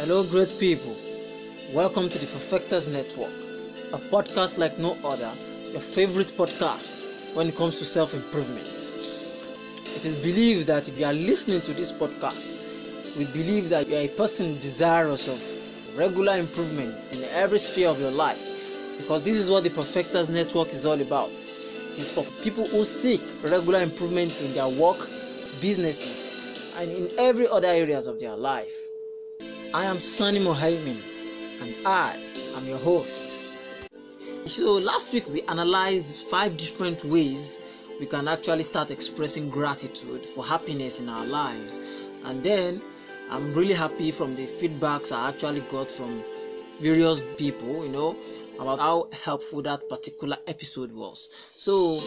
Hello, great people. Welcome to the Perfectors Network, a podcast like no other, your favorite podcast when it comes to self improvement. It is believed that if you are listening to this podcast, we believe that you are a person desirous of regular improvement in every sphere of your life because this is what the Perfectors Network is all about. It is for people who seek regular improvements in their work, businesses, and in every other areas of their life. I am Sunny Mohaimin and I am your host. So last week we analyzed five different ways we can actually start expressing gratitude for happiness in our lives. And then I'm really happy from the feedbacks I actually got from various people, you know, about how helpful that particular episode was. So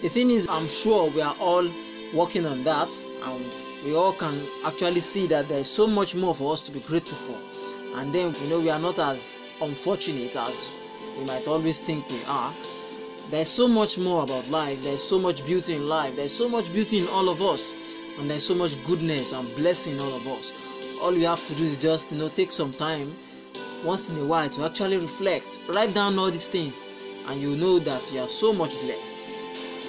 the thing is I'm sure we are all working on that and we all can actually see that there's so much more for us to be grateful for. And then, you know, we are not as unfortunate as we might always think we are. There's so much more about life. There's so much beauty in life. There's so much beauty in all of us. And there's so much goodness and blessing in all of us. All we have to do is just, you know, take some time once in a while to actually reflect. Write down all these things. And you know that you are so much blessed.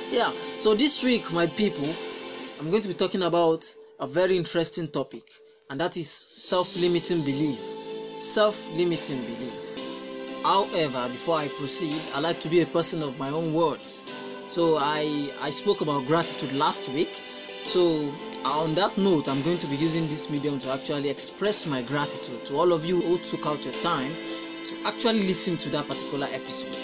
Yeah. So this week, my people, I'm going to be talking about a very interesting topic, and that is self limiting belief. Self limiting belief. However, before I proceed, I like to be a person of my own words. So I, I spoke about gratitude last week. So on that note, I'm going to be using this medium to actually express my gratitude to all of you who took out your time to actually listen to that particular episode.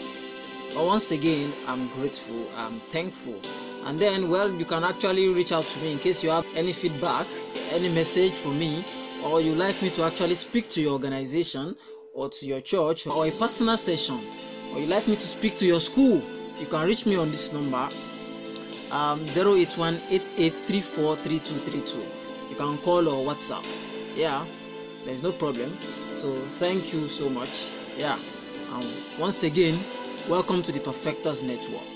But once again, I'm grateful, I'm thankful. And then, well, you can actually reach out to me in case you have any feedback, any message for me, or you like me to actually speak to your organization or to your church or a personal session, or you like me to speak to your school. You can reach me on this number um, 081 You can call or WhatsApp. Yeah, there's no problem. So, thank you so much. Yeah, um, once again, welcome to the Perfectors Network.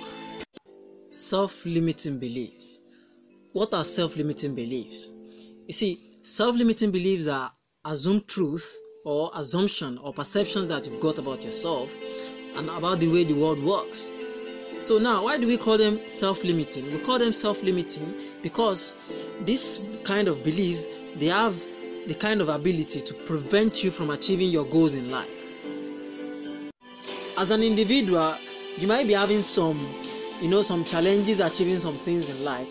Self limiting beliefs. What are self limiting beliefs? You see, self limiting beliefs are assumed truth or assumption or perceptions that you've got about yourself and about the way the world works. So now, why do we call them self-limiting? We call them self-limiting because this kind of beliefs they have the kind of ability to prevent you from achieving your goals in life. As an individual, you might be having some, you know, some challenges achieving some things in life,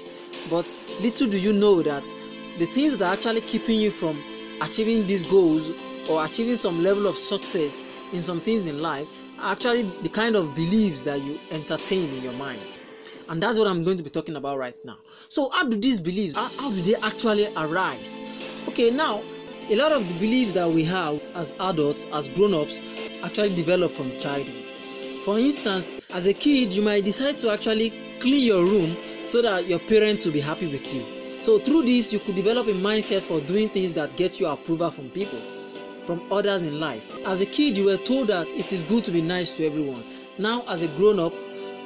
but little do you know that the things that are actually keeping you from achieving these goals or achieving some level of success in some things in life are actually the kind of beliefs that you entertain in your mind. And that's what I'm going to be talking about right now. So, how do these beliefs, how, how do they actually arise? Okay, now, a lot of the beliefs that we have as adults, as grown ups, actually develop from childhood. For instance, as a kid, you might decide to actually clean your room so that your parents will be happy with you. So, through this, you could develop a mindset for doing things that get you approval from people from others in life. As a kid, you were told that it is good to be nice to everyone. Now, as a grown up,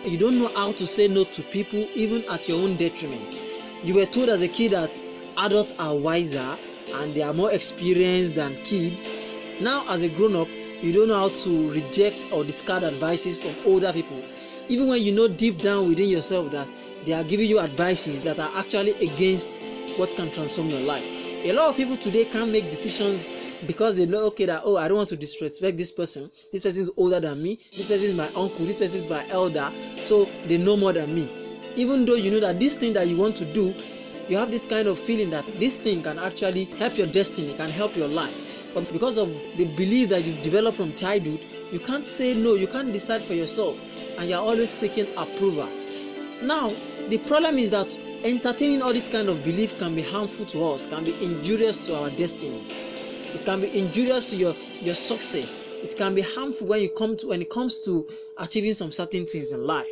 you don't know how to say no to people, even at your own detriment. You were told as a kid that adults are wiser and they are more experienced than kids. Now, as a grown up, you don't know how to reject or discard advices from older people, even when you know deep down within yourself that they are giving you advices that are actually against what can transform your life. A lot of people today can't make decisions because they know okay that oh I don't want to disrespect this person. This person is older than me. This person is my uncle. This person is my elder. So they know more than me. Even though you know that this thing that you want to do, you have this kind of feeling that this thing can actually help your destiny, can help your life. But because of the belief that you've developed from childhood, you can't say no. You can't decide for yourself, and you're always seeking approval. Now the problem is that entertaining all this kind of belief can be harmful to us, can be injurious to our destiny. It can be injurious to your, your success. It can be harmful when you come to when it comes to achieving some certain things in life.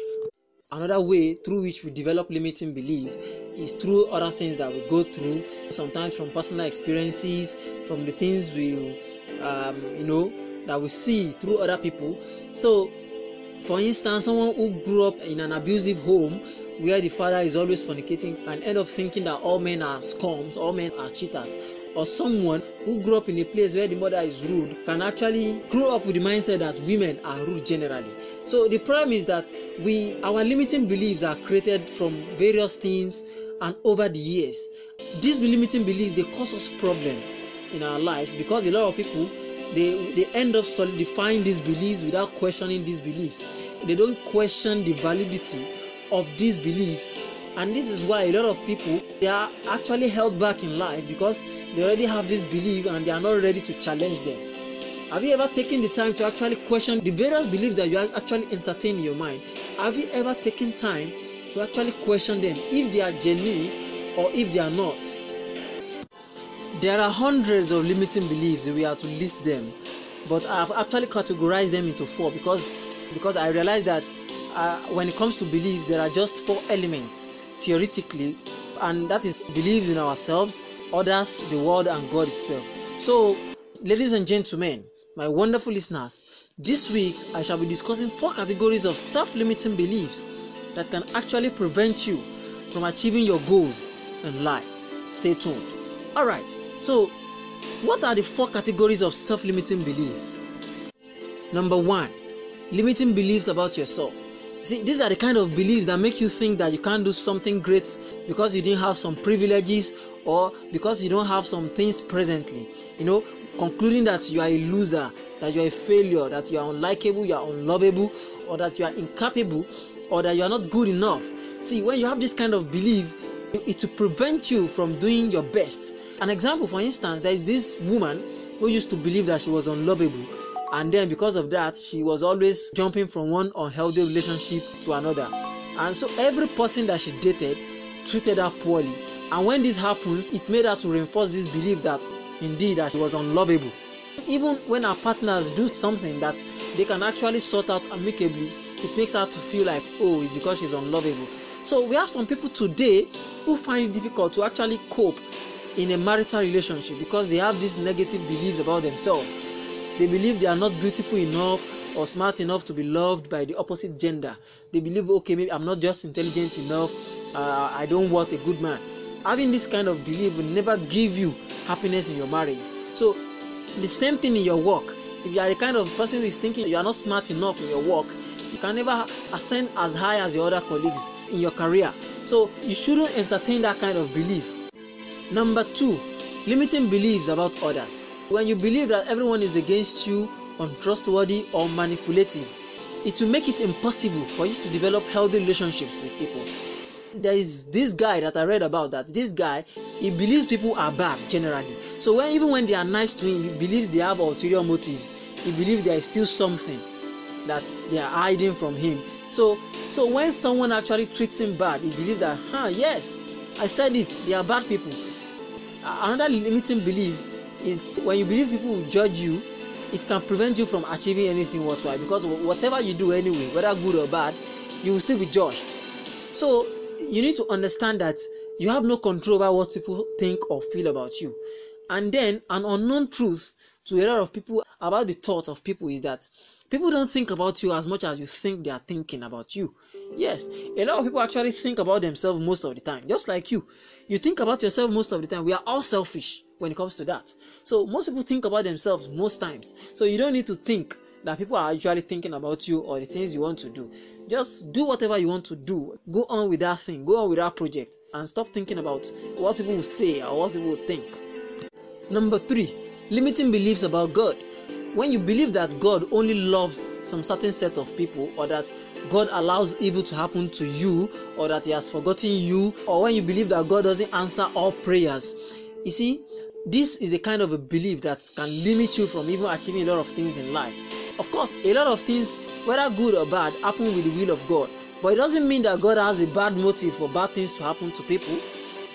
Another way through which we develop limiting belief is through other things that we go through, sometimes from personal experiences, from the things we um, you know that we see through other people. So for instance, someone who grew up in an abusive home where the father is always fornicating can end up thinking that all men are scums, all men are cheaters, or someone who grew up in a place where the mother is rude can actually grow up with the mindset that women are rude generally. So the problem is that we our limiting beliefs are created from various things and over the years. These limiting beliefs they cause us problems in our lives because a lot of people they they end up solidifying these beliefs without questioning these beliefs. They don't question the validity of these beliefs and this is why a lot of people they are actually held back in life because they already have this belief and they are not ready to challenge them. Have you ever taken the time to actually question the various beliefs that you actually entertain in your mind? Have you ever taken time to actually question them if they are genuine or if they are not? There are hundreds of limiting beliefs we are to list them but i've actually categorized them into four because because i realized that uh, when it comes to beliefs there are just four elements theoretically, and that is believe in ourselves, others, the world, and God itself. So, ladies and gentlemen, my wonderful listeners, this week I shall be discussing four categories of self limiting beliefs that can actually prevent you from achieving your goals in life. Stay tuned. Alright, so what are the four categories of self limiting beliefs? Number one, limiting beliefs about yourself. See, these are the kind of beliefs that make you think that you can't do something great because you didn't have some privileges or because you don't have some things presently. You know, concluding that you are a loser, that you are a failure, that you are unlikable, you are unlovable, or that you are incapable, or that you are not good enough. See, when you have this kind of belief, it will prevent you from doing your best. An example, for instance, there is this woman who used to believe that she was unlovable and then because of that she was always jumping from one unhealthy relationship to another. And so every person that she dated treated her poorly. And when this happens it made her to reinforce this belief that indeed that she was unlovable. Even when her partners do something that they can actually sort out amicably it makes her to feel like oh it's because she's unlovable. So we have some people today who find it difficult to actually cope in a marital relationship because they have these negative beliefs about themselves they believe they are not beautiful enough or smart enough to be loved by the opposite gender. They believe, okay, maybe I'm not just intelligent enough, uh, I don't want a good man. Having this kind of belief will never give you happiness in your marriage. So, the same thing in your work. If you are the kind of person who is thinking you are not smart enough in your work, you can never ascend as high as your other colleagues in your career. So, you shouldn't entertain that kind of belief. Number two, limiting beliefs about others. When you believe that everyone is against you, untrustworthy, or manipulative, it will make it impossible for you to develop healthy relationships with people. There is this guy that I read about that this guy he believes people are bad generally. So when even when they are nice to him, he believes they have ulterior motives. He believes there is still something that they are hiding from him. So so when someone actually treats him bad, he believes that, huh, yes, I said it, they are bad people. Another limiting belief is when you believe people will judge you it can prevent you from achieving anything whatsoever because whatever you do anyway whether good or bad you will still be judged. So you need to understand that you have no control over what people think or feel about you. And then an unknown truth to a lot of people about the thoughts of people is that people don't think about you as much as you think they are thinking about you yes a lot of people actually think about themselves most of the time just like you you think about yourself most of the time we are all selfish when it comes to that. So most people think about themselves most times. So you don't need to think that people are actually thinking about you or the things you want to do. Just do whatever you want to do. Go on with that thing. Go on with that project and stop thinking about what people will say or what people will think. Number three, limiting beliefs about God. When you believe that God only loves some certain set of people or that God allows evil to happen to you or that He has forgotten you, or when you believe that God doesn't answer all prayers, you see, this is a kind of a belief that can limit you from even achieving a lot of things in life. Of course, a lot of things, whether good or bad, happen with the will of God. But it doesn't mean that God has a bad motive for bad things to happen to people.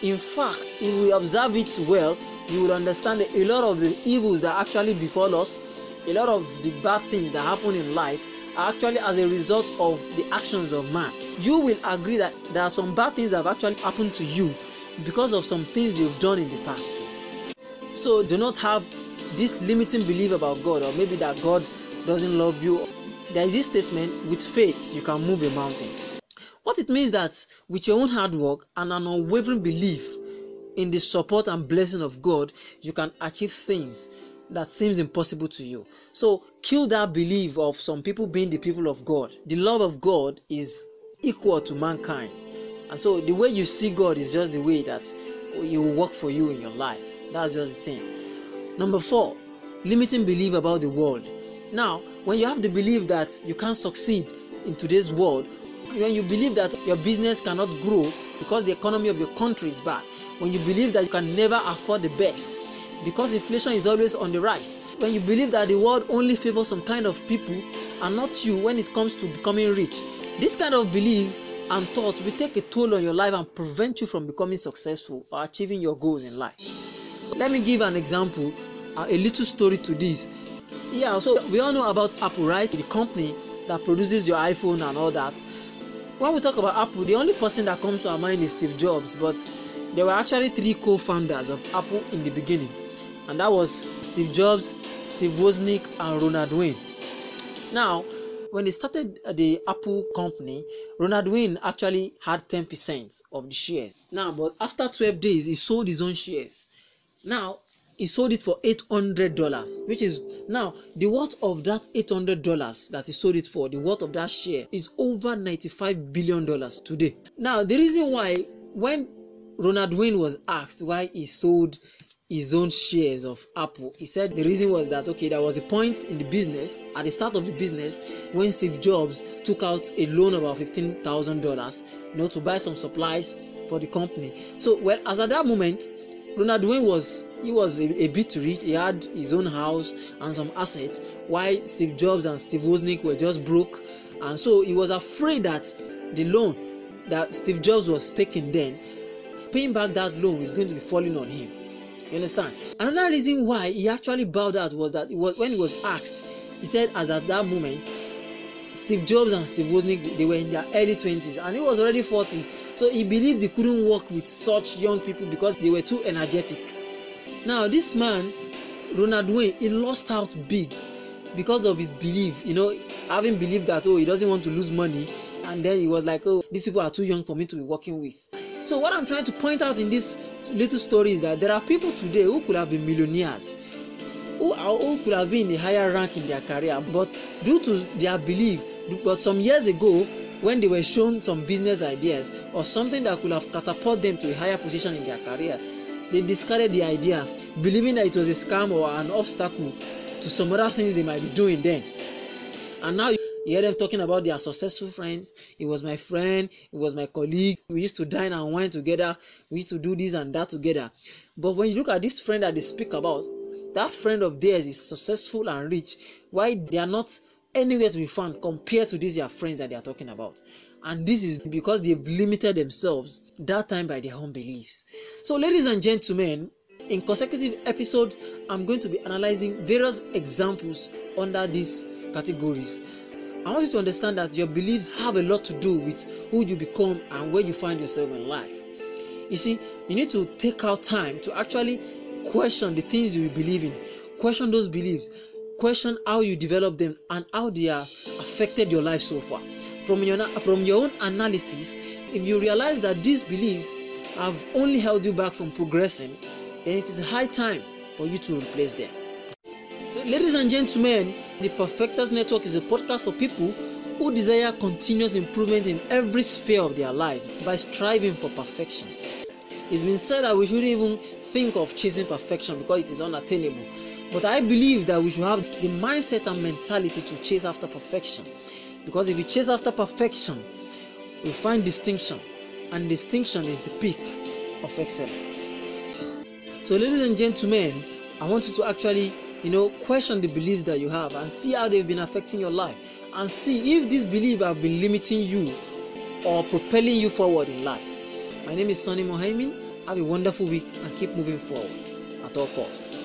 In fact, if we observe it well, you will understand a lot of the evils that actually befall us, a lot of the bad things that happen in life, are actually as a result of the actions of man. You will agree that there are some bad things that have actually happened to you because of some things you've done in the past. So do not have this limiting belief about God, or maybe that God doesn't love you. There is this statement with faith you can move a mountain. What it means that with your own hard work and an unwavering belief in the support and blessing of God, you can achieve things that seems impossible to you. So kill that belief of some people being the people of God. The love of God is equal to mankind. And so the way you see God is just the way that He will work for you in your life. That's just the thing. Number four, limiting belief about the world. Now, when you have the belief that you can't succeed in today's world, when you believe that your business cannot grow because the economy of your country is bad, when you believe that you can never afford the best because inflation is always on the rise, when you believe that the world only favors some kind of people and not you when it comes to becoming rich, this kind of belief and thoughts will take a toll on your life and prevent you from becoming successful or achieving your goals in life. Let me give an example, uh, a little story to this. Yeah, so we all know about Apple, right? The company that produces your iPhone and all that. When we talk about Apple, the only person that comes to our mind is Steve Jobs, but there were actually three co-founders of Apple in the beginning, and that was Steve Jobs, Steve Wozniak, and Ronald Wayne. Now, when they started uh, the Apple company, Ronald Wayne actually had 10% of the shares. Now, but after 12 days, he sold his own shares. Now, he sold it for $800 which is now the worth of that $800 that he sold it for the worth of that share is over 95 billion dollars today now the reason why when ronald wayne was asked why he sold his own shares of apple he said the reason was that okay there was a point in the business at the start of the business when steve jobs took out a loan of about $15000 you know to buy some supplies for the company so well as at that moment Ronald Wayne was he was a, a, bit rich. He had his own house and some assets. While Steve Jobs and Steve Wozniak were just broke, and so he was afraid that the loan that Steve Jobs was taking then, paying back that loan is going to be falling on him. You understand? Another reason why he actually bowed out was that was, when he was asked, he said as at that moment, Steve Jobs and Steve Wozniak they were in their early 20s and he was already 40 so he believed he couldn't work with such young people because they were too energetic. Now, this man, Ronald Wayne, he lost out big because of his belief, you know, having believed that, oh, he doesn't want to lose money. And then he was like, oh, these people are too young for me to be working with. So, what I'm trying to point out in this little story is that there are people today who could have been millionaires, who, are, who could have been in a higher rank in their career, but due to their belief, but some years ago, when they were shown some business ideas or something that could have catapulted them to a higher position in their career, they discarded the ideas, believing that it was a scam or an obstacle to some other things they might be doing then. And now you hear them talking about their successful friends. It was my friend, it was my colleague. We used to dine and wine together, we used to do this and that together. But when you look at this friend that they speak about, that friend of theirs is successful and rich. Why they are not anywhere to be found compared to these their friends that they are talking about. And this is because they've limited themselves that time by their own beliefs. So, ladies and gentlemen, in consecutive episodes, I'm going to be analyzing various examples under these categories. I want you to understand that your beliefs have a lot to do with who you become and where you find yourself in life. You see, you need to take out time to actually question the things you believe in, question those beliefs, question how you develop them and how they have affected your life so far. From your from your own analysis, if you realize that these beliefs have only held you back from progressing, then it is high time for you to replace them. Ladies and gentlemen, the Perfectors Network is a podcast for people who desire continuous improvement in every sphere of their lives by striving for perfection. It's been said that we shouldn't even think of chasing perfection because it is unattainable. But I believe that we should have the mindset and mentality to chase after perfection. Because if you chase after perfection, you find distinction, and distinction is the peak of excellence. So, ladies and gentlemen, I want you to actually, you know, question the beliefs that you have and see how they've been affecting your life, and see if these beliefs have been limiting you or propelling you forward in life. My name is Sonny Mohaimin. Have a wonderful week and keep moving forward at all costs.